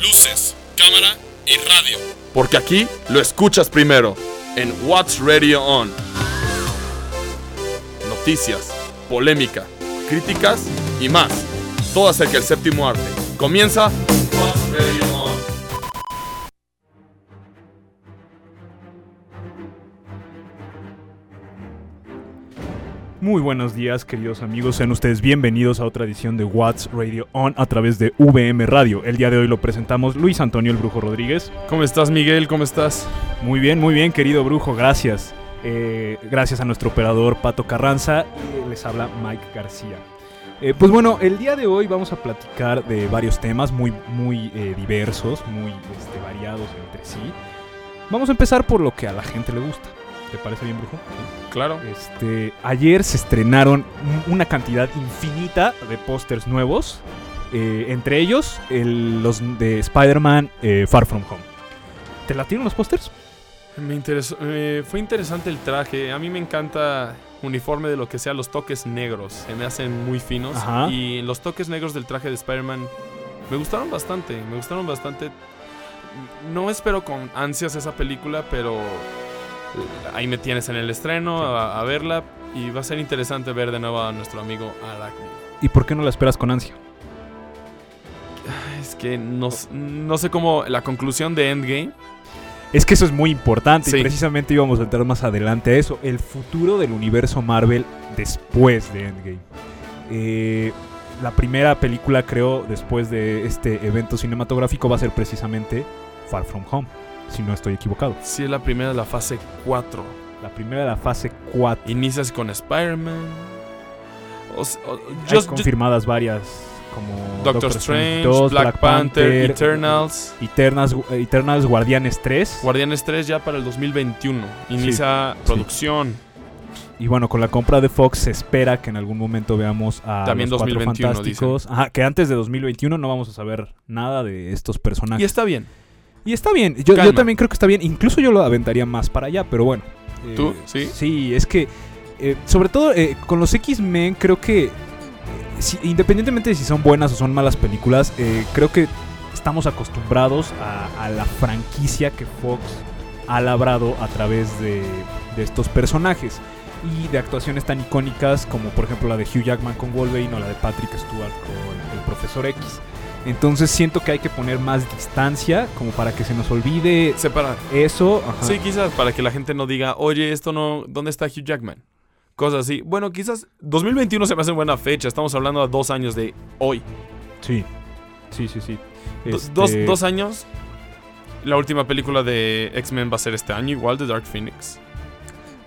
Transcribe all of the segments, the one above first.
luces, cámara y radio. Porque aquí lo escuchas primero en What's Radio On. Noticias, polémica, críticas y más. Todo acerca del séptimo arte. Comienza Muy buenos días, queridos amigos. Sean ustedes bienvenidos a otra edición de What's Radio On a través de VM Radio. El día de hoy lo presentamos Luis Antonio el Brujo Rodríguez. ¿Cómo estás, Miguel? ¿Cómo estás? Muy bien, muy bien, querido Brujo, gracias. Eh, gracias a nuestro operador Pato Carranza y les habla Mike García. Eh, pues bueno, el día de hoy vamos a platicar de varios temas muy, muy eh, diversos, muy este, variados entre sí. Vamos a empezar por lo que a la gente le gusta. ¿Te parece bien, Brujo? Claro. Este, ayer se estrenaron un- una cantidad infinita de pósters nuevos. eh, entre ellos, el- los de Spider-Man eh, Far From Home. ¿Te latieron los pósters? Me interesó, eh, fue interesante el traje. A mí me encanta uniforme de lo que sea los toques negros. Se me hacen muy finos. Ajá. Y los toques negros del traje de Spider-Man me gustaron bastante. Me gustaron bastante. No espero con ansias esa película, pero ahí me tienes en el estreno a, a verla. Y va a ser interesante ver de nuevo a nuestro amigo Arachne. ¿Y por qué no la esperas con ansia? Es que no, no sé cómo la conclusión de Endgame. Es que eso es muy importante Sí. y precisamente íbamos a entrar más adelante a eso. El futuro del universo Marvel después de Endgame. Eh, la primera película, creo, después de este evento cinematográfico va a ser precisamente Far From Home, si no estoy equivocado. Sí, es la primera de la fase 4. La primera de la fase 4. Inicias con Spider-Man. O s- o- Hay confirmadas varias como Doctor, Strange, 2, Black, Panther, Eternals. Eternals, Eternals Guardianes 3. Guardianes 3 ya para el 2021. Inicia sí. producción. Y bueno, con la compra de Fox se espera que en algún momento veamos a También los Cuatro 2021 Fantásticos. Ajá, que antes de 2021 no vamos a saber nada de estos personajes. Y está bien. Y está bien, yo, yo también creo que está bien. Incluso yo lo aventaría más para allá, pero bueno. Eh, ¿Tú? ¿Sí? Sí, es que, eh, sobre todo eh, con los X-Men, creo que, eh, si- independientemente de si son buenas o son malas películas, eh, creo que estamos acostumbrados a, a la franquicia que Fox ha labrado a través de, de estos personajes. Y de actuaciones tan icónicas como por ejemplo la de Hugh Jackman con Wolverine o la de Patrick Stewart con el Profesor X. Entonces siento que hay que poner más distancia como para que se nos olvide Separar. eso. ajá. Sí, quizás para que la gente no diga, oye, esto no. ¿Dónde está Hugh Jackman? Cosas así. Bueno, quizás 2021 se me hace buena fecha. Estamos hablando a dos años de hoy. Sí, sí, sí, sí. Este, Dos, dos años. La última película de X-Men va a ser este año, igual de Dark Phoenix.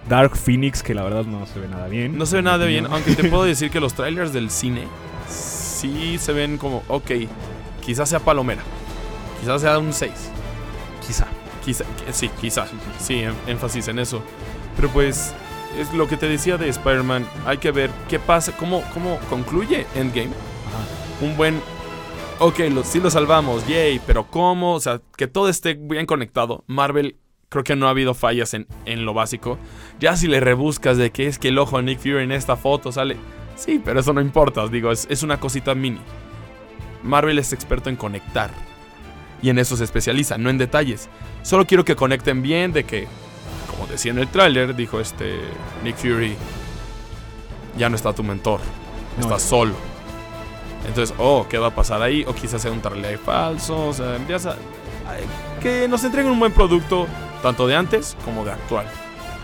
Dark Phoenix, que la verdad no se ve nada bien. No se ve nada bien, aunque te puedo decir que los trailers del cine sí se ven como, ok, quizás sea palomera, quizás sea un 6, Quizá. quizá, sí, quizás, sí, énfasis en eso. Pero pues, es lo que te decía de Spider-Man, hay que ver qué pasa, cómo, cómo concluye Endgame. Ajá. Un buen, ok, lo, sí lo salvamos, yay, pero cómo, o sea, que todo esté bien conectado. Marvel, creo que no ha habido fallas en, en lo básico. Ya si le rebuscas de que es que el ojo de Nick Fury en esta foto sale, sí, pero eso no importa, os digo, es, es una cosita mini. Marvel es experto en conectar. Y en eso se especializa, no en detalles. Solo quiero que conecten bien de que, como decía en el tráiler, dijo este Nick Fury, ya no está tu mentor, No, estás solo. Entonces, oh, ¿qué va a pasar ahí? O quizás sea un trailer falso, o sea, ya que nos entreguen un buen producto, tanto de antes como de actual.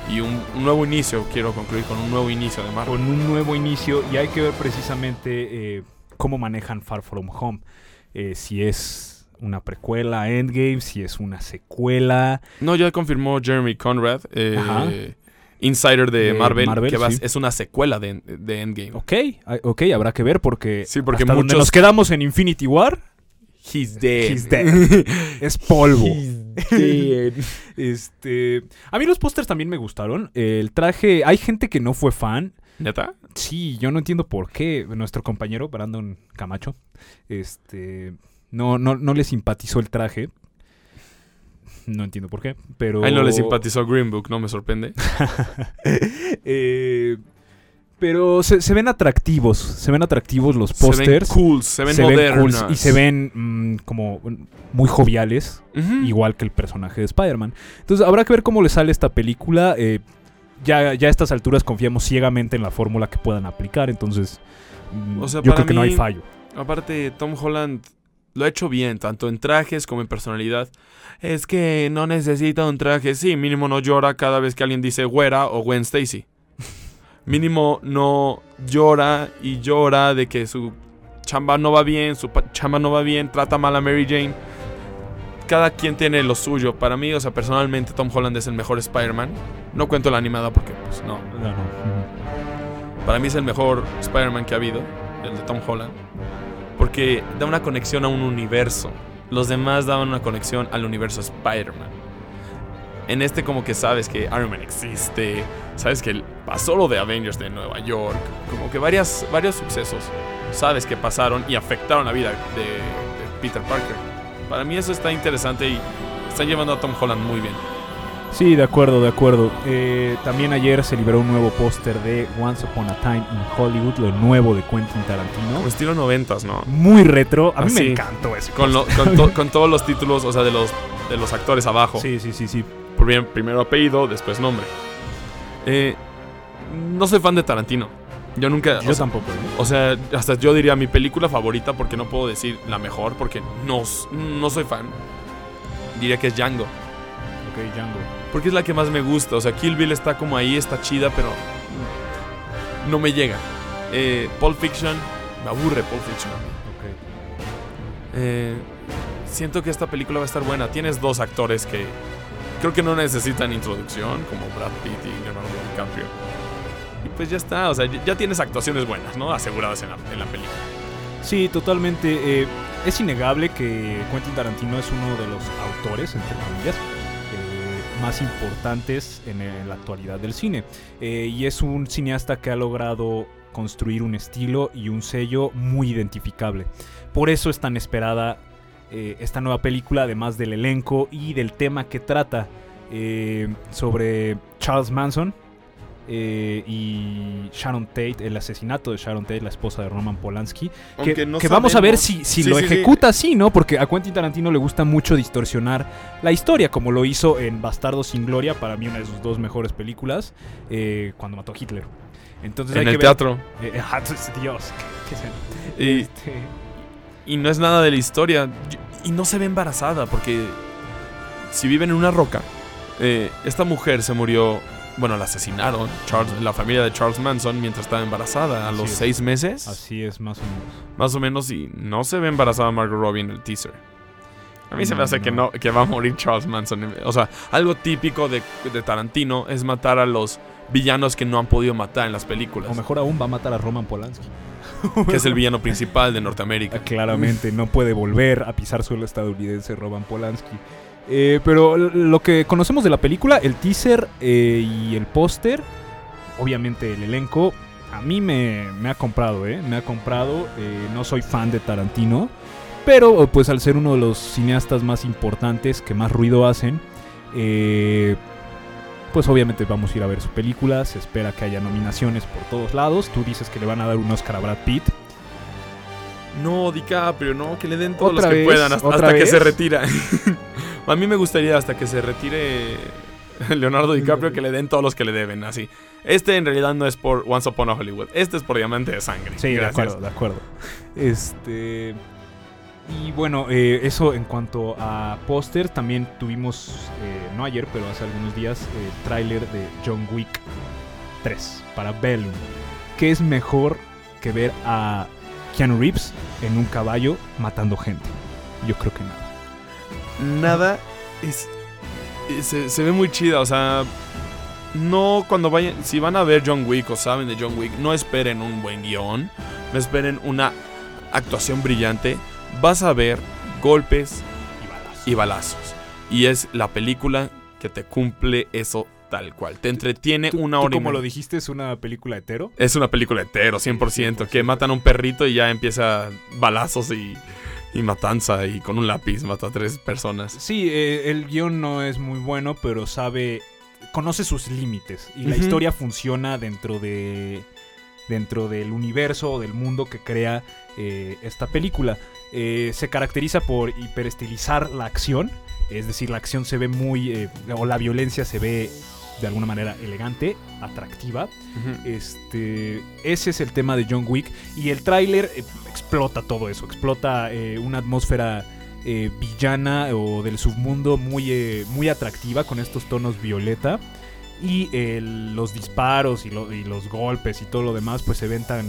Y un, un nuevo inicio, quiero concluir con un nuevo inicio de Marvel. Con un nuevo inicio y hay que ver precisamente eh, cómo manejan Far From Home. Eh, si es una precuela a Endgame, si es una secuela. No, ya confirmó Jeremy Conrad, eh, insider de, De Marvel, Marvel, que va- sí. es una secuela de, de Endgame. Ok, ok, habrá que ver porque, Sí, porque hasta donde muchos- nos quedamos en Infinity War, He's dead. He's dead. es polvo. dead. Este, a mí los pósters también me gustaron. El traje, hay gente que no fue fan. ¿Neta? Sí, yo no entiendo por qué nuestro compañero Brandon Camacho, este, no, no, no le simpatizó el traje. No entiendo por qué, pero... A él no le simpatizó Green Book, no me sorprende. Eh, Pero se, se ven atractivos, se ven atractivos los Se ven pósters. cool, se ven se modernos. y se ven mm, como mm, muy joviales, igual que el personaje de Spider-Man. Entonces habrá que ver cómo le sale esta película. eh, ya, ya a estas alturas confiamos ciegamente en la fórmula que puedan aplicar, entonces mm, O sea, yo creo que no hay fallo. Aparte, Tom Holland lo ha hecho bien, tanto en trajes como en personalidad. Es que no necesita un traje. Sí, mínimo no llora cada vez que alguien dice güera o Gwen Stacy. Mínimo no llora y llora de que su chamba no va bien, su chamba no va bien, trata mal a Mary Jane. Cada quien tiene lo suyo. Para mí, o sea, personalmente Tom Holland es el mejor Spider-Man. No cuento la animada porque, pues, no. No. Para mí es el mejor Spider-Man que ha habido, el de Tom Holland. Porque da una conexión a un universo. Los demás daban una conexión al universo Spider-Man. En este como que sabes que Iron Man existe, sabes que pasó lo de Avengers de Nueva York, como que varias, varios sucesos sabes que pasaron y afectaron la vida de, de Peter Parker. Para mí eso está interesante y están llevando a Tom Holland muy bien. Sí, de acuerdo, de acuerdo. Eh, también ayer se liberó un nuevo póster de Once Upon a Time in Hollywood, lo nuevo de Quentin Tarantino. Como estilo noventas, ¿no? Muy retro. A mí Ah, me sí. encantó ese Con, lo- con, to- con todos los títulos, o sea, de los, de los actores abajo. Sí, sí, sí, sí. Bien, primero apellido, después nombre. Eh, no soy fan de Tarantino. Yo nunca. Yo o, sea, tampoco. ¿eh? o sea, hasta yo diría mi película favorita porque no puedo decir la mejor porque no, no soy fan. Diría que es Django. Ok, Django. Porque es la que más me gusta. O sea, Kill Bill está como ahí, está chida, pero no me llega. Eh, Pulp Fiction, me aburre Pulp Fiction. Ok. Eh, siento que esta película va a estar buena. Tienes dos actores que creo que no necesitan introducción, como Brad Pitt y Leonardo DiCaprio. Y pues ya está, o sea, ya tienes actuaciones buenas, ¿no? Aseguradas en la, en la película. Sí, totalmente. eh, es innegable que Quentin Tarantino es uno de los autores, entre comillas, eh, más importantes en, la actualidad del cine. Eh, y es un cineasta que ha logrado construir un estilo y un sello muy identificable. Por eso es tan esperada eh, esta nueva película, además del elenco y del tema que trata eh, sobre Charles Manson. eh, y Sharon Tate, el asesinato de Sharon Tate, la esposa de Roman Polanski, que, Aunque no que vamos a ver si, si Sí, lo sí, ejecuta así, ¿no? Porque a Quentin Tarantino le gusta mucho distorsionar la historia, como lo hizo en Bastardo sin Gloria, para mí una de sus dos mejores películas, eh, cuando mató a Hitler. Entonces hay En que el ver- teatro. Eh, ah, Dios, qué, qué- Y, este, y no es nada de la historia. Y no se ve embarazada, porque si viven en una roca, eh, esta mujer se murió. Bueno, la asesinaron, Charles, la familia de Charles Manson, mientras estaba embarazada, a Así los es. seis meses. así es, más o menos. Más o menos, y no se ve embarazada Margot Robbie en el teaser. A mí se me No, hace que, no, que va a morir Charles Manson. O sea, algo típico de, de Tarantino es matar a los villanos que no han podido matar en las películas. O mejor aún, va a matar a Roman Polanski. Que es el villano principal de Ah, Norteamérica. Claramente, no puede volver a pisar suelo estadounidense Roman Polanski. Eh, pero lo que conocemos de la película, el teaser eh, y el póster, obviamente el elenco, a mí me, me ha comprado, ¿eh? Me ha comprado. eh, no soy fan de Tarantino, pero pues al ser uno de los cineastas más importantes que más ruido hacen, eh, pues obviamente vamos a ir a ver su película. Se espera que haya nominaciones por todos lados. Tú dices que le van a dar un Oscar a Brad Pitt. No, DiCaprio, no, que le den todos los ¿Otra que vez? puedan hasta, ¿Otra hasta que se retira. a mí me gustaría hasta que se retire Leonardo DiCaprio que le den todos los que le deben, así. Este en realidad no es por Once Upon a Hollywood, este es por Diamante de Sangre. Sí, de acuerdo, de acuerdo. Este. Y bueno, eh, eso en cuanto a póster, también tuvimos, eh, no ayer, pero hace algunos días, el tráiler de John Wick 3 para Bellum. ¿Qué es mejor que ver a Keanu Reeves en un caballo matando gente? Yo creo que nada. Nada es, es- se, se ve muy chida, o sea, no cuando vayan, si van a ver John Wick o saben de John Wick, no esperen un buen guion, no esperen una actuación brillante, vas a ver golpes y balazos. Y es la película que te cumple eso tal cual. Te entretiene Tú- una tú hora y como lo dijiste, es una película hetero. Es una película hetero, 100%, que matan a un perrito y ya empieza balazos y, y matanza y con un lápiz mata a tres personas. Sí, eh, el guion no es muy bueno, pero sabe, conoce sus límites y la historia funciona dentro de dentro del universo o del mundo que crea eh, esta película. Eh, se caracteriza por hiperestilizar la acción, es decir, la acción se ve muy, eh, o la violencia se ve de alguna manera elegante, atractiva. Este, ese es el tema de John Wick y el tráiler eh, explota todo eso, explota una atmósfera villana o del submundo muy, eh, muy atractiva con estos tonos violeta y los disparos y, lo- y los golpes y todo lo demás pues se ven tan,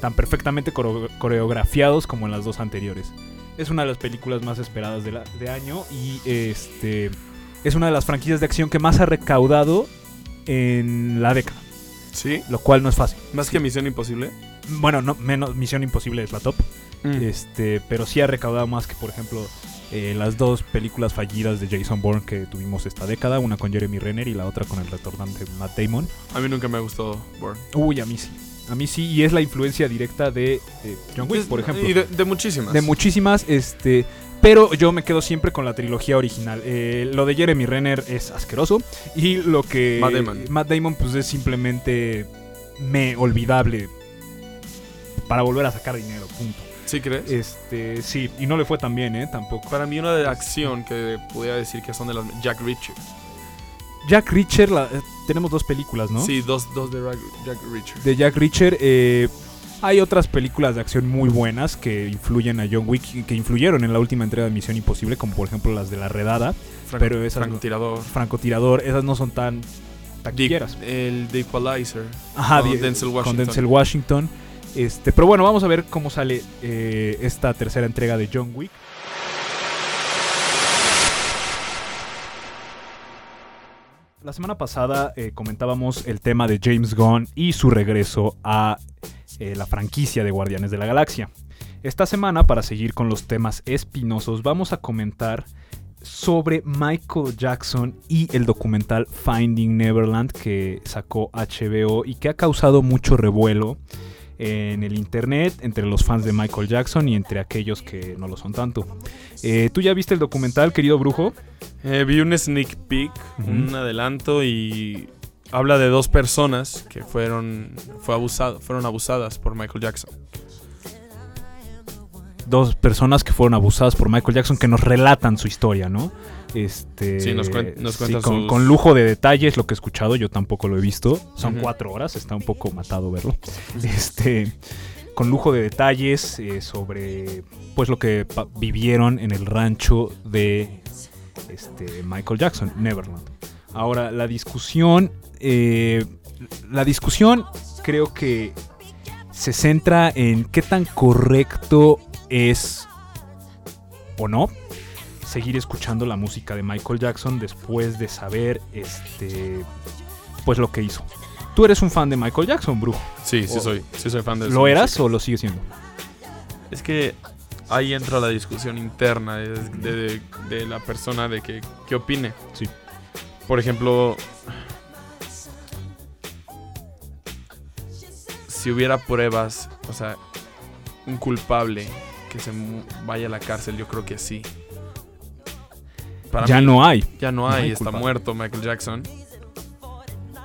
tan perfectamente coreo- coreografiados como en las dos anteriores. Es una de las películas más esperadas de, la- de año y este es una de las franquicias de acción que más ha recaudado en la década, ¿Sí? lo cual no es fácil. Más que Misión Imposible. Bueno, no, menos Misión Imposible es la top. Mm. Este, pero sí ha recaudado más que, por ejemplo, eh, las dos películas fallidas de Jason Bourne que tuvimos esta década, una con Jeremy Renner y la otra con el retornante Matt Damon. A mí nunca me gustó Bourne. Uy, a mí sí. A mí sí, y es la influencia directa de eh, John Wick, por ejemplo. Y de, de muchísimas. De muchísimas, este. Pero yo me quedo siempre con la trilogía original. Eh, lo de Jeremy Renner es asqueroso. Y lo que. Matt Damon. Matt Damon, pues es simplemente. Me olvidable. Para volver a sacar dinero, punto. ¿Sí crees? Este, sí, y no le fue tan bien, ¿eh? Tampoco. Para mí una de acción que podría decir que son de las... Jack Reacher. Jack Reacher, la- tenemos dos películas, ¿no? Sí, dos, dos de Jack, Reacher. De Jack Reacher. eh, hay otras películas de acción muy buenas que influyen a John Wick, que influyeron en la última entrega de Misión Imposible, como por ejemplo las de La Redada, Franco, pero esas no- francotirador. Francotirador, esas no son tan taquilleras. el The Equalizer. Ajá, con. Denzel Washington. Este, pero bueno, vamos a ver cómo sale eh, esta tercera entrega de John Wick. La semana pasada eh, comentábamos el tema de James Gunn y su regreso a eh, la franquicia de Guardianes de la Galaxia. Esta semana, para seguir con los temas espinosos, vamos a comentar sobre Michael Jackson y el documental Finding Neverland que sacó HBO y que ha causado mucho revuelo en el internet entre los fans de Michael Jackson y entre aquellos que no lo son tanto. Eh, ¿Tú ya viste el documental, querido brujo? Eh, vi un sneak peek, un adelanto y habla de dos personas que fueron, fue abusado, fueron abusadas por Michael Jackson. Dos personas que fueron abusadas por Michael Jackson que nos relatan su historia, ¿no? Este, Sí, nos cuen- nos sí, cuentan con, sus- con lujo de detalles lo que he escuchado, yo tampoco lo he visto. Son cuatro horas, está un poco matado verlo. Este, con lujo de detalles eh, sobre pues lo que vivieron en el rancho de este, Michael Jackson, Neverland. Ahora, la discusión, eh, la discusión creo que se centra en qué tan correcto es o no seguir escuchando la música de Michael Jackson después de saber este pues lo que hizo. Tú eres un fan de Michael Jackson, brujo. Sí, sí O- soy, sí soy fan de ¿Lo eras música. o lo sigues siendo? Es que ahí entra la discusión interna de, de- de- de la persona de que qué opine. Sí. Por ejemplo, si hubiera pruebas, o sea, un culpable que se vaya a la cárcel, yo creo que sí. Para ya mí, no hay. ya no no hay, está culpable. muerto Michael Jackson.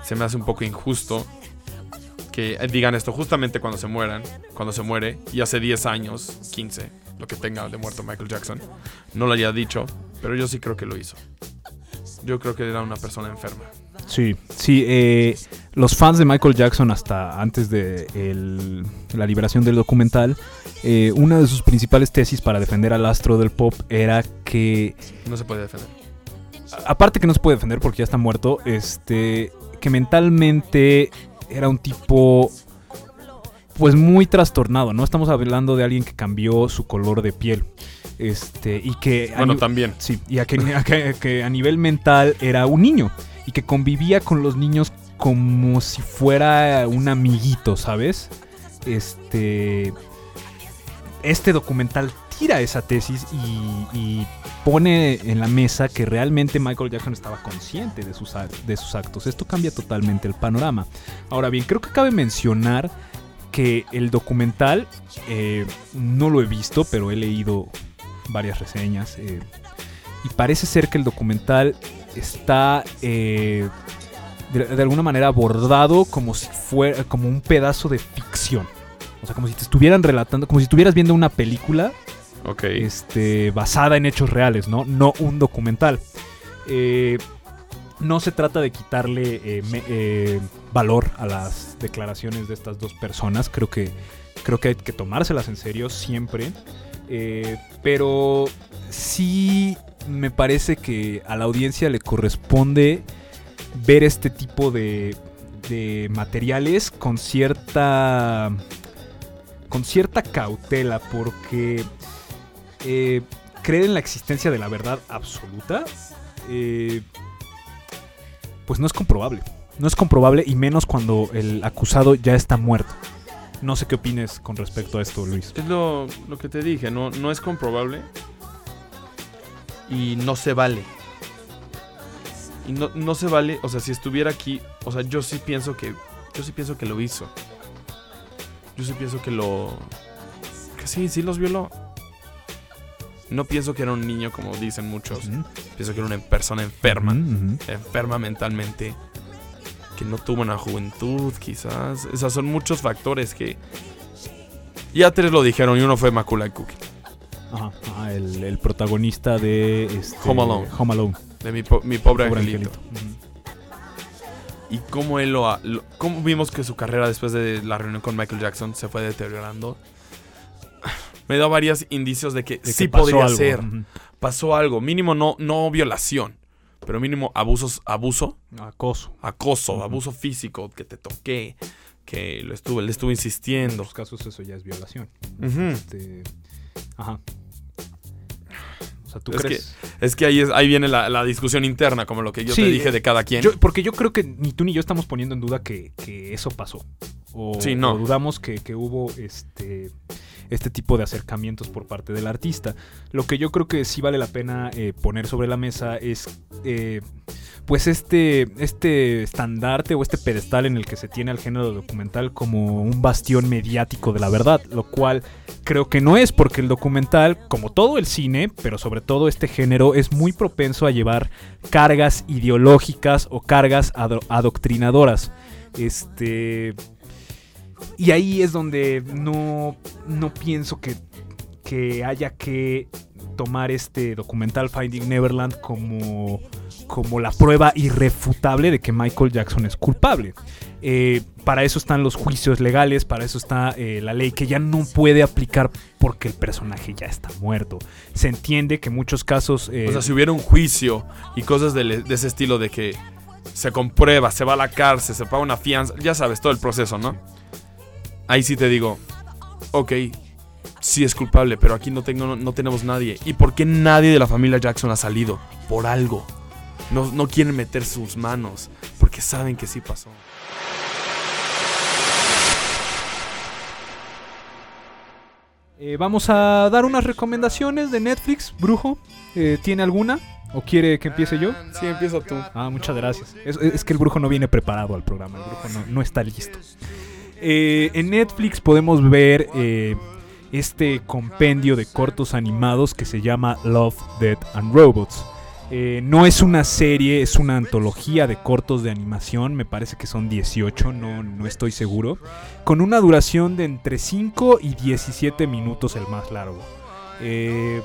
Se me hace un poco injusto que eh, digan esto justamente cuando se mueran, cuando se muere, y hace 10 años, 15, lo que tenga de muerto Michael Jackson, no lo haya dicho, pero yo sí creo que lo hizo. Yo creo que era una persona enferma. Sí, sí. eh, los fans de Michael Jackson hasta antes de el- la liberación del documental, eh, una de sus principales tesis para defender al astro del pop era que No se puede defender. a- aparte que no se puede defender porque ya está muerto, este, que mentalmente era un tipo, pues muy trastornado, ¿no? Estamos hablando de alguien que cambió su color de piel, este, y que Bueno, también. sí, y a que, a que- que a nivel mental era un niño y que convivía con los niños como si fuera un amiguito, ¿sabes? Este, este documental tira esa tesis y, pone en la mesa que realmente Michael Jackson estaba consciente de sus, de sus actos. Esto cambia totalmente el panorama. Ahora bien, creo que cabe mencionar que el documental eh, no lo he visto, pero he leído varias reseñas. eh, y parece ser que el documental está eh, de, de alguna manera abordado como si fuera como un pedazo de ficción. O sea, como si te estuvieran relatando, como si estuvieras viendo una película este, basada en hechos reales, ¿no? No un documental. Eh, no se trata de quitarle eh, me- eh, valor a las declaraciones de estas dos personas. Creo que, creo que hay que tomárselas en serio siempre. Eh, pero sí me parece que a la audiencia le corresponde ver este tipo de, de materiales con cierta con cierta cautela porque eh, creer en la existencia de la verdad absoluta eh, pues no es comprobable no es comprobable y menos cuando el acusado ya está muerto no sé qué opines con respecto a esto Luis Es lo, que te dije, no, no es comprobable y no se vale. Y no, no se vale, o sea, si estuviera aquí, o sea, yo sí pienso que, yo sí pienso que lo hizo. Yo sí pienso que lo, que sí, sí los violó. No pienso que era un niño como dicen muchos. Pienso que era una persona enferma, enferma mentalmente, que no tuvo una juventud, quizás. O sea, son muchos factores que ya tres lo dijeron y uno fue Macaulay Culkin. Ajá, ajá, el, el protagonista de este, Home Alone. Home Alone. De mi, po- mi pobre, Pobre angelito. Y cómo él lo, lo- cómo vimos que su carrera después de la reunión con Michael Jackson se fue deteriorando. Me da varios indicios de que De que sí pasó podría algo, ser. Pasó algo. Mínimo no, no violación. Pero mínimo abusos, abuso, Acoso. acoso, abuso físico, que te toqué, que lo estuvo, le estuvo En insistiendo. los casos eso ya es violación. Este, ajá. O sea, ¿tú Es crees? Es que ahí, es, ahí viene la, la discusión interna, como lo que yo Sí, te dije de cada quien. Yo- porque yo creo que ni tú ni yo estamos poniendo en duda que, que eso pasó. O, Sí, no. o dudamos que, que hubo este, este tipo de acercamientos por parte del artista. Lo que yo creo que sí vale la pena eh, poner sobre la mesa es eh, pues este, este estandarte o este pedestal en el que se tiene al género documental como un bastión mediático de la verdad, lo cual creo que no es porque el documental, como todo el cine, pero sobre todo este género, es muy propenso a llevar cargas ideológicas o cargas ado- adoctrinadoras. Este. Y ahí es donde no, no pienso que, que haya que tomar este documental Finding Neverland como, como la prueba irrefutable de que Michael Jackson es culpable. Eh, para eso están los juicios legales, para eso está eh, la ley que ya no puede aplicar porque el personaje ya está muerto. Se entiende que en muchos casos... eh, O sea, si hubiera un juicio y cosas de, de ese estilo de que se comprueba, se va a la cárcel, se paga una fianza, ya sabes, todo el proceso, ¿no? Ahí sí te digo, ok, sí es culpable, pero aquí no, tengo, no tenemos nadie. ¿Y por qué nadie de la familia Jackson ha salido? Por algo. No, no quieren meter sus manos, porque saben que sí pasó. Eh, vamos a dar unas recomendaciones de Netflix. Brujo, eh, ¿tiene alguna? ¿O quiere que empiece yo? Sí, empieza tú. Ah, muchas gracias. Es, es que el brujo no viene preparado al programa. El brujo no, no está listo. Eh, en Netflix podemos ver eh, este compendio de cortos animados que se llama Love, Death and Robots. Eh, no es una serie, es una antología de cortos de animación. Me parece que son 18, no, no estoy seguro. Con una duración de entre 5 y 17 minutos el más largo. Eh,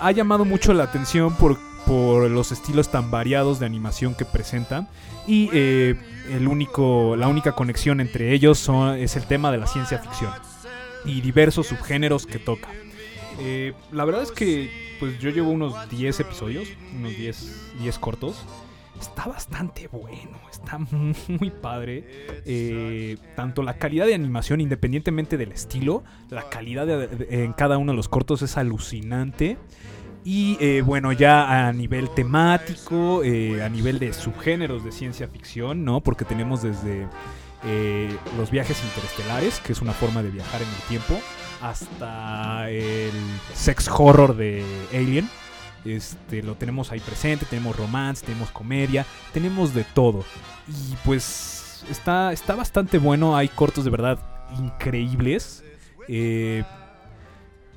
ha, llamado mucho la atención por, por los estilos tan variados de animación que presenta. Y eh, el único, la única conexión entre ellos es el tema de la ciencia ficción. Y diversos subgéneros que toca. Eh, la verdad es que pues yo llevo unos 10 episodios, unos 10, 10 cortos. Está bastante bueno, está muy, padre. Eh, tanto la calidad de animación, independientemente del estilo, la calidad de- en cada uno de los cortos es alucinante. Y eh, bueno, ya a nivel temático, a nivel de subgéneros de ciencia ficción, ¿no? Porque tenemos desde eh, los viajes interestelares, que es una forma de viajar en el tiempo, hasta el sex horror de Alien. Este, lo tenemos ahí presente, tenemos romance, tenemos comedia, tenemos de todo. Y pues está, está bastante bueno, hay cortos de verdad increíbles. Eh,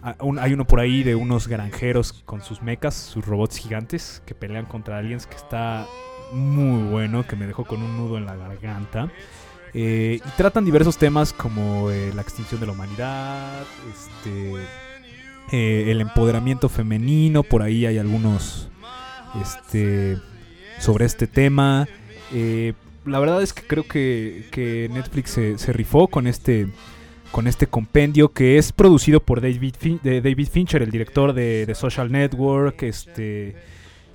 hay uno por ahí de unos granjeros con sus mechas, sus robots gigantes que pelean contra aliens que está muy bueno que me dejó con un nudo en la garganta. Eh, y tratan diversos temas como eh, la extinción de la humanidad, este, eh, el empoderamiento femenino, por ahí hay algunos este, sobre este tema. La verdad es que creo que, que Netflix se, rifó con este, con este compendio que es producido por David, Fin- de David Fincher, el director de, de Social Network, este,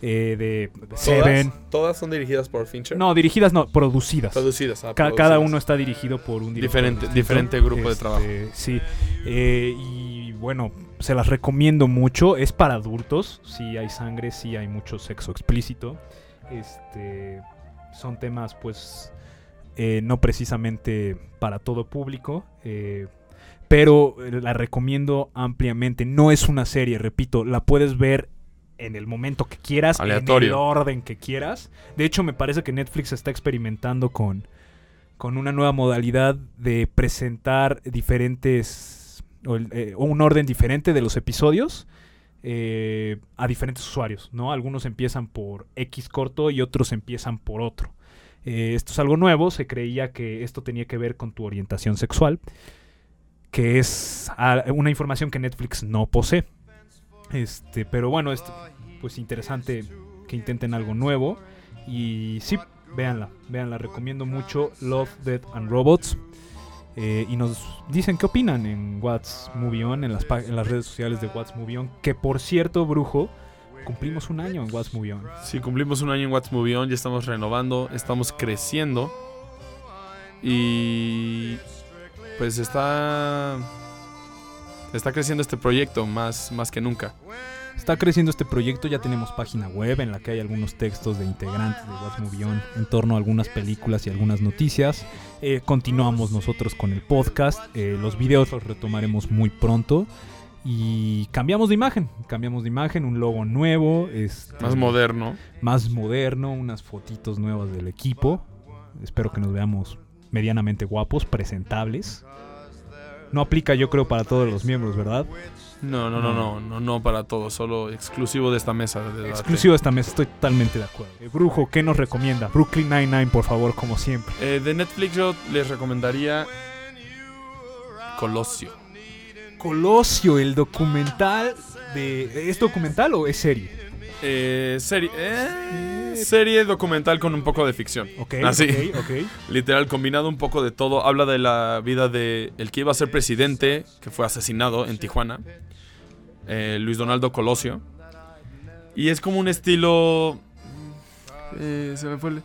eh, de Seven. ¿Todas son dirigidas por Fincher? No, dirigidas no, producidas. Producidas. ah, Ca- producidas. cada uno está dirigido por un director Diferente- distinto. diferente grupo de Este, trabajo. Sí. Eh, y bueno, se las recomiendo mucho. Es para adultos. Sí hay sangre, sí hay mucho sexo explícito. Este, son temas, pues, eh, no precisamente para todo público. eh, pero la recomiendo ampliamente. No es una serie, repito, la puedes ver en el momento que quieras, en el orden que quieras. De hecho, me parece que Netflix está experimentando con, con una nueva modalidad de presentar diferentes, o eh, un orden diferente de los episodios eh, a diferentes usuarios, ¿no? Algunos empiezan por X corto y otros empiezan por otro. Eh, esto es algo nuevo, se creía que esto tenía que ver con tu orientación sexual, que es ah, una información que Netflix no posee. Este, pero bueno, es pues interesante que intenten algo nuevo y sí, véanla, véanla, recomiendo mucho Love, Death and Robots. Eh, y nos dicen qué opinan en What's Movie On, en las, en las redes sociales de What's Movie On. Que por cierto, Brujo, cumplimos un año en What's Movie On. Sí, cumplimos un año en What's Movie On, ya estamos renovando, estamos creciendo. Y pues está está creciendo este proyecto más más que nunca. Está creciendo este proyecto, ya tenemos página web en la que hay algunos textos de integrantes de What's Movie On en torno a algunas películas y algunas noticias. Eh, continuamos nosotros con el podcast, eh, los videos los retomaremos muy pronto. Y cambiamos de imagen, cambiamos de imagen, un logo nuevo, este, Más moderno. más moderno, unas fotitos nuevas del equipo. Espero que nos veamos medianamente guapos, presentables. No aplica yo creo para todos los miembros, ¿verdad? No, no, no, no, no, no para todos, solo exclusivo de esta mesa. de. Exclusivo de esta mesa, estoy totalmente de acuerdo. Eh, Brujo, ¿qué nos recomienda? Brooklyn Nine-Nine, por favor, como siempre. Eh, de Netflix yo les recomendaría Colosio. Colosio, el documental de... ¿Es documental o es serie? Eh, serie, eh, serie documental con un poco de ficción. Ok, Así. ok, ok. Literal, combinado un poco de todo. Habla de la vida de el que iba a ser presidente, que fue asesinado en Tijuana, eh, Luis Donaldo Colosio. Y es como un estilo... eh, se me fue el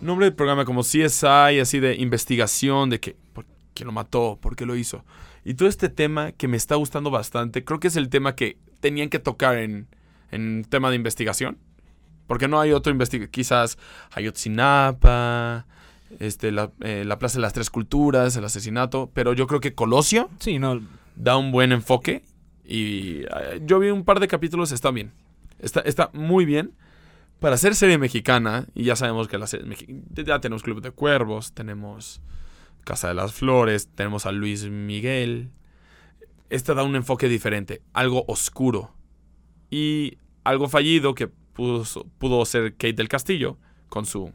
nombre del programa, como CSI, así de investigación, de que, por qué lo mató, por qué lo hizo. Y todo este tema que me está gustando bastante, creo que es el tema que tenían que tocar en, en tema de investigación. Porque no hay otro investigación. Quizás Ayotzinapa, este, la, eh, la Plaza de las Tres Culturas, el asesinato. Pero yo creo que Colosio Sí, no, da un buen enfoque. Y eh, yo vi un par de capítulos, está bien. Está, está muy bien. Para ser serie mexicana, y ya sabemos que la serie ya tenemos Club de Cuervos, tenemos Casa de las Flores, tenemos a Luis Miguel. Esta da un enfoque diferente, algo oscuro. Y algo fallido que pudo, pudo ser Kate del Castillo con su,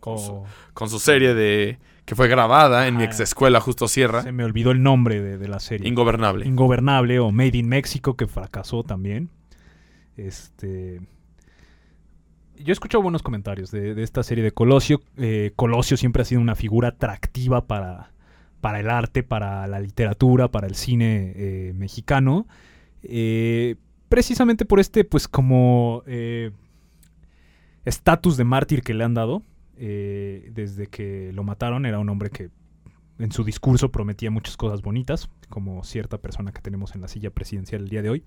co- con su serie de que fue grabada en mi ex escuela justo Sierra. se me olvidó el nombre de, de la serie. Ingobernable. Ingobernable o Made in Mexico, que fracasó también. Este. Yo he escuchado buenos comentarios de, de esta serie de Colosio. Eh, Colosio siempre ha sido una figura atractiva para, para el arte, para la literatura, para el cine eh, mexicano. Eh, precisamente por este, pues, como eh, estatus de mártir que le han dado. eh, desde que lo mataron, era un hombre que en su discurso prometía muchas cosas bonitas, como cierta persona que tenemos en la silla presidencial el día de hoy.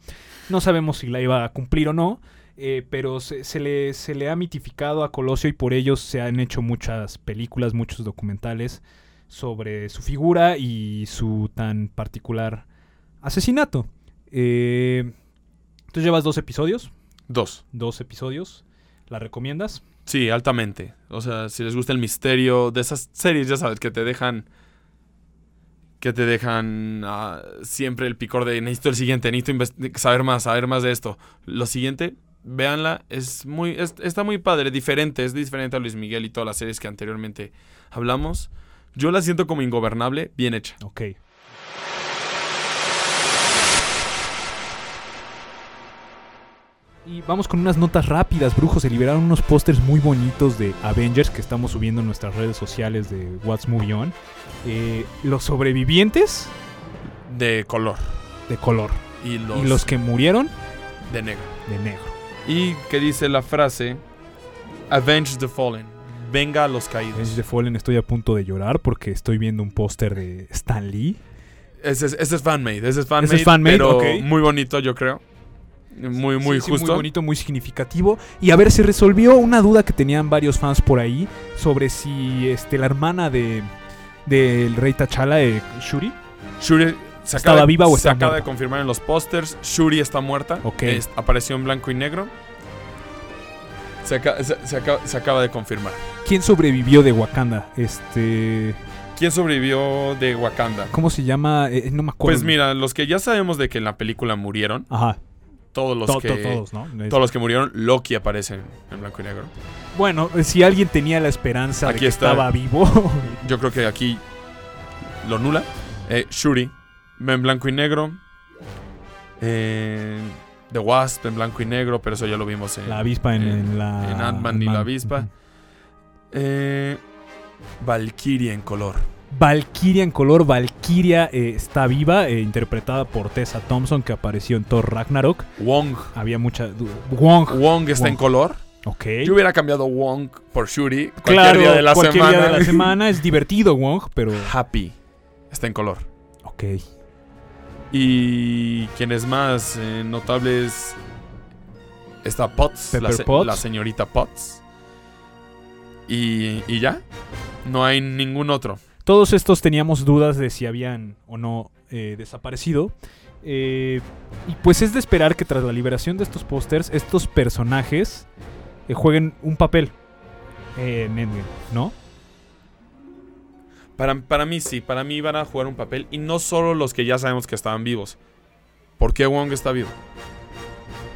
No sabemos si la iba a cumplir o no, eh, pero se, se le, se le ha mitificado a Colosio y por ello se han hecho muchas películas, muchos documentales sobre su figura y su tan particular asesinato. Eh, Tú llevas dos episodios, Dos. dos episodios. ¿La recomiendas? Sí, altamente. O sea, si les gusta el misterio de esas series, ya sabes, que te dejan. Que te dejan ah, siempre el picor de necesito el siguiente, necesito saber más, saber más de esto. Lo siguiente, Véanla, es muy, es- está muy padre, diferente, es diferente a Luis Miguel y todas las series que anteriormente hablamos. Yo la siento como ingobernable, bien hecha. Ok. Y vamos con unas notas rápidas, brujos. Se liberaron unos pósters muy bonitos de Avengers que estamos subiendo en nuestras redes sociales de What's Movie On. Eh, los sobrevivientes De color. de color. Y los, Y los que murieron de negro. de negro. Y que dice la frase, Avenge the Fallen, venga a los caídos. Avengers the Fallen estoy a punto de llorar porque estoy viendo un póster de Stan Lee. Ese es, ese es fanmade, ese es fanmade, Ese es fan-made, pero muy bonito yo creo. Muy, muy Sí, sí, justo. muy bonito, muy significativo. Y a ver, se resolvió una duda que tenían varios fans por ahí sobre si este, la hermana de del rey T'Challa, eh, Shuri, Shuri se ¿Estaba acaba, viva o se acaba muerta? de confirmar en los pósters. Shuri está muerta. Ok. Es- apareció en blanco y negro. Se, aca- se- se acaba, se acaba de confirmar. ¿quién sobrevivió de Wakanda? Este, ¿Quién sobrevivió de Wakanda? ¿cómo se llama? Eh, no me acuerdo. Pues mira, los que ya sabemos de que en la película murieron, Ajá. Todos los To- que to- todos, ¿no? Es- todos los que murieron, Loki aparece en blanco y negro. Bueno, eh, si alguien tenía la esperanza de Aquí que está. estaba vivo. Yo creo que aquí lo nula. Eh, Shuri, en blanco y negro. Eh, The Wasp en blanco y negro, pero eso ya lo vimos en, la avispa en, en- en la. en Ant-Man y la avispa. Eh, Valkyrie en color. Valkyria en color. Valkyria eh, está viva, eh, interpretada por Tessa Thompson, que apareció en Thor Ragnarok. Wong. Había mucha. Wong. Wong está en color. Ok. Yo hubiera cambiado Wong por Shuri cualquier Claro, día de la cualquier semana. día de la semana es divertido, Wong, pero. Happy está en color. Ok. Y quienes más eh, notables está Potts, la, Pepper Potts. la señorita Potts. Y, y ya, no hay ningún otro. Todos estos teníamos dudas de si habían o no eh, desaparecido. Eh, y pues es de esperar que tras la liberación de estos pósters, estos personajes eh, jueguen un papel eh, en Endgame, ¿no? Para, para mí sí, para mí van a jugar un papel y no solo los que ya sabemos que estaban vivos. ¿Por qué Wong está vivo?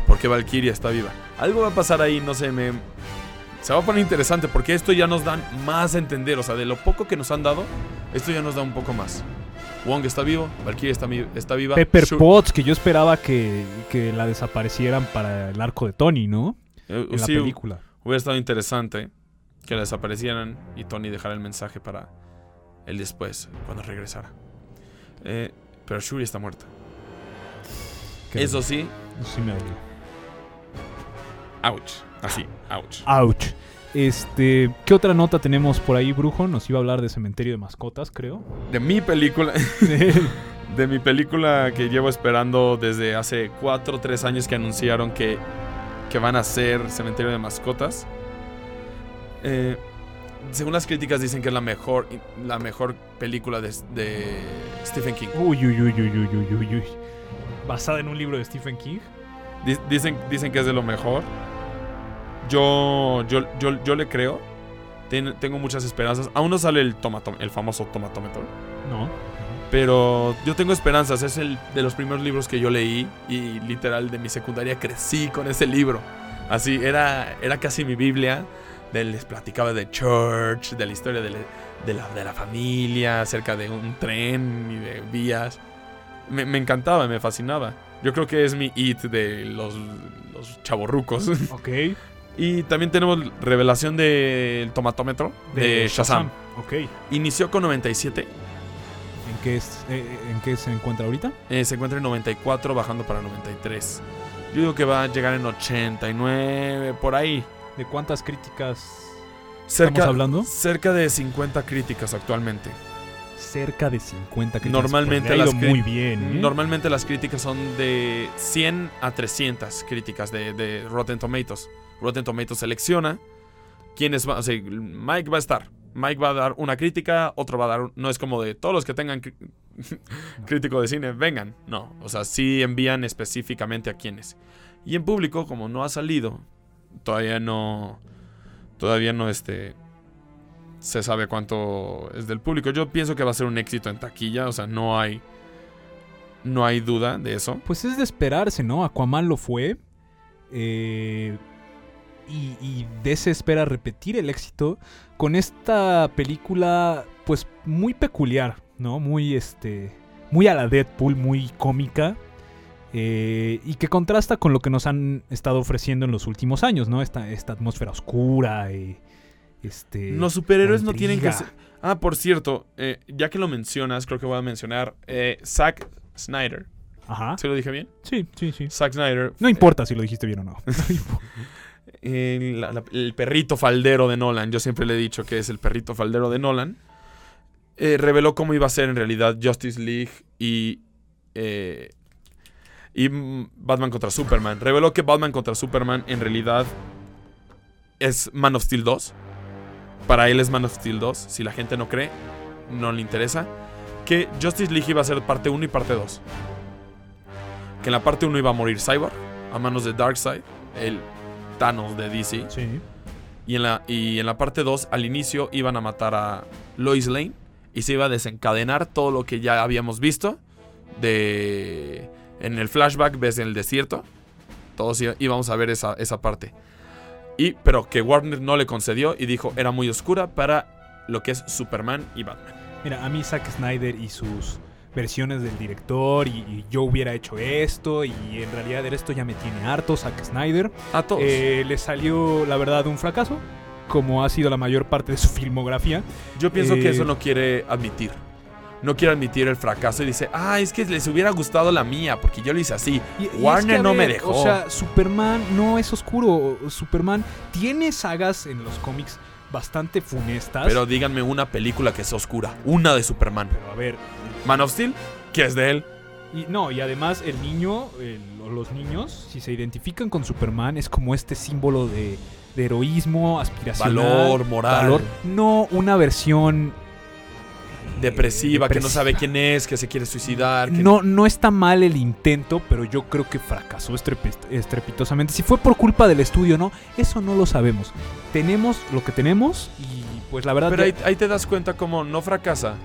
¿Por qué Valkyria está viva? Algo va a pasar ahí, no sé, me... Se va a poner interesante porque esto ya nos dan más a entender, o sea, de lo poco que nos han dado, esto ya nos da un poco más. Wong está vivo, Valkyria está, está viva. Pepper Potts, que yo esperaba que, que la desaparecieran para el arco de Tony, ¿no? eh, En la película. Hubiera estado interesante que la desaparecieran y Tony dejara el mensaje para él después, cuando regresara. Eh, pero Shuri está muerta. Eso sí, sí me ouch. Así, ouch. Ouch. Este, ¿qué otra nota tenemos por ahí, Brujo? Nos iba a hablar de Cementerio de Mascotas, creo. De mi película, de mi película que llevo esperando desde hace 4 o 3 años que anunciaron que, que van a hacer Cementerio de Mascotas. Eh, según las críticas dicen que es la mejor, la mejor película de, de Stephen King. uy, uy, uy, uy, uy, uy, uy, uy. Basada en un libro de Stephen King. Di- Dicen, dicen que es de lo mejor. Yo, yo, yo, yo le creo. Ten- tengo muchas esperanzas. Aún no sale el, tomato, el famoso tomatómetro. No. Pero yo tengo esperanzas. Es el de los primeros libros que yo leí. Y literal de mi secundaria crecí con ese libro. Así, era, era casi mi Biblia. De- les platicaba de Church, de la historia de, la- de la, de la familia, acerca de un tren y de vías. Me, me encantaba, me fascinaba. Yo creo que es mi it de los, los chavorrucos. Ok. Y también tenemos revelación del tomatómetro de, Shazam. Ok. Inició con 97. ¿En qué, es, eh, ¿En qué se encuentra ahorita? eh, se encuentra en 94, bajando para 93. Yo digo que va a llegar en 89, por ahí. ¿De cuántas críticas Cerca, estamos hablando? cerca de 50 críticas actualmente. Cerca de 50 críticas. Normalmente las muy bien. ¿eh? Normalmente las críticas son de 100 a 300 críticas de, de Rotten Tomatoes. Rotten Tomatoes selecciona quiénes va, o sea, Mike va a estar. Mike va a dar una crítica, otro va a dar, no es como de todos los que tengan crítico de cine, vengan. No, o sea, sí envían específicamente a quienes. Y en público, como no ha salido, todavía no, todavía no este, se sabe cuánto es del público. Yo pienso que va a ser un éxito en taquilla, o sea, no hay, no hay duda de eso. Pues es de esperarse, ¿no? Aquaman lo fue. eh, y, y DC espera repetir el éxito con esta película, pues muy peculiar, ¿no? Muy este, muy a la Deadpool, muy cómica. eh, y que contrasta con lo que nos han estado ofreciendo en los últimos años, ¿no? Esta, esta atmósfera oscura, eh, este, Los superhéroes no tienen que ser... Ah, por cierto, eh, ya que lo mencionas, creo que voy a mencionar eh, Zack Snyder. Ajá. ¿Se lo dije bien? Sí, sí, sí. Zack Snyder. No importa si lo dijiste bien o no. Eh, la- la- el perrito faldero de Nolan, yo siempre le he dicho que es el perrito faldero de Nolan, eh, reveló cómo iba a ser en realidad Justice League y, eh, y Batman contra Superman. Reveló que Batman contra Superman en realidad es Man of Steel 2. Para él es Man of Steel 2. Si la gente no cree, no le interesa. Que Justice League iba a ser parte 1 y parte 2. Que en la parte 1 iba a morir Cyborg a manos de Darkseid, el Thanos de DC. sí. Y en la, y en la parte 2, al inicio, iban a matar a Lois Lane. Y se iba a desencadenar todo lo que ya habíamos visto. De. En el flashback, ves en el desierto. Todos íbamos a ver esa, esa parte. Y, pero que Warner no le concedió y dijo era muy oscura para lo que es Superman y Batman. Mira, a mí Zack Snyder y sus versiones del director y, y yo hubiera hecho esto y en realidad esto ya me tiene harto Zack Snyder. A todos. Eh, le salió, la verdad, un fracaso, como ha sido la mayor parte de su filmografía. Yo pienso que eh, eso no quiere admitir. No quiere admitir el fracaso y dice, ah, es que les hubiera gustado la mía porque yo lo hice así. Y- y es Warner que, no me dejó. O sea, Superman no es oscuro. Superman tiene sagas en los cómics bastante funestas. Pero díganme una película que sea oscura. Una de Superman. Pero, a ver, Man of Steel, que es de él. Y no, y además el niño, el- los niños, si se identifican con Superman, es como este símbolo de, de heroísmo, aspiracional. Valor, moral. valor. No una versión Depresiva, que no sabe quién es, que se quiere suicidar. que- No, no está mal el intento, pero yo creo que fracasó estrepi- estrepitosamente. Si fue por culpa del estudio no, eso no lo sabemos. Tenemos lo que tenemos y pues la verdad... Pero ahí, ahí te das cuenta cómo no fracasa.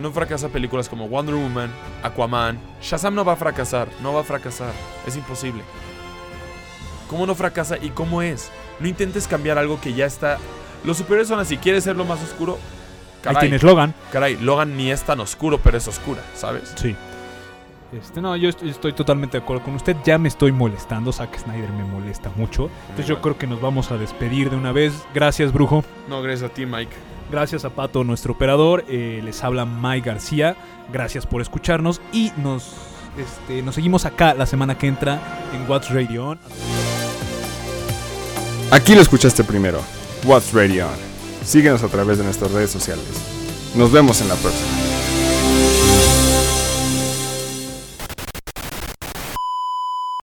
No fracasa películas como Wonder Woman, Aquaman. Shazam no va a fracasar, no va a fracasar. Es imposible. ¿Cómo no fracasa y cómo es? No intentes cambiar algo que ya está. Los superhéroes son así. ¿Quieres ser lo más oscuro? Ahí Caray, tienes Logan. caray, Logan ni es tan oscuro, pero es oscura, ¿sabes? Sí. Este, no, yo estoy, estoy totalmente de acuerdo con usted. Ya me estoy molestando. Zack Snyder me molesta mucho. Entonces yo creo que nos vamos a despedir de una vez. Gracias, Brujo. No, gracias a ti, Mike. Gracias a Pato, nuestro operador. Eh, les habla Mike García. Gracias por escucharnos. Y nos, este, nos seguimos acá la semana que entra en What's Radio On. Aquí lo escuchaste primero. What's Radio On. Síguenos a través de nuestras redes sociales. Nos vemos en la próxima.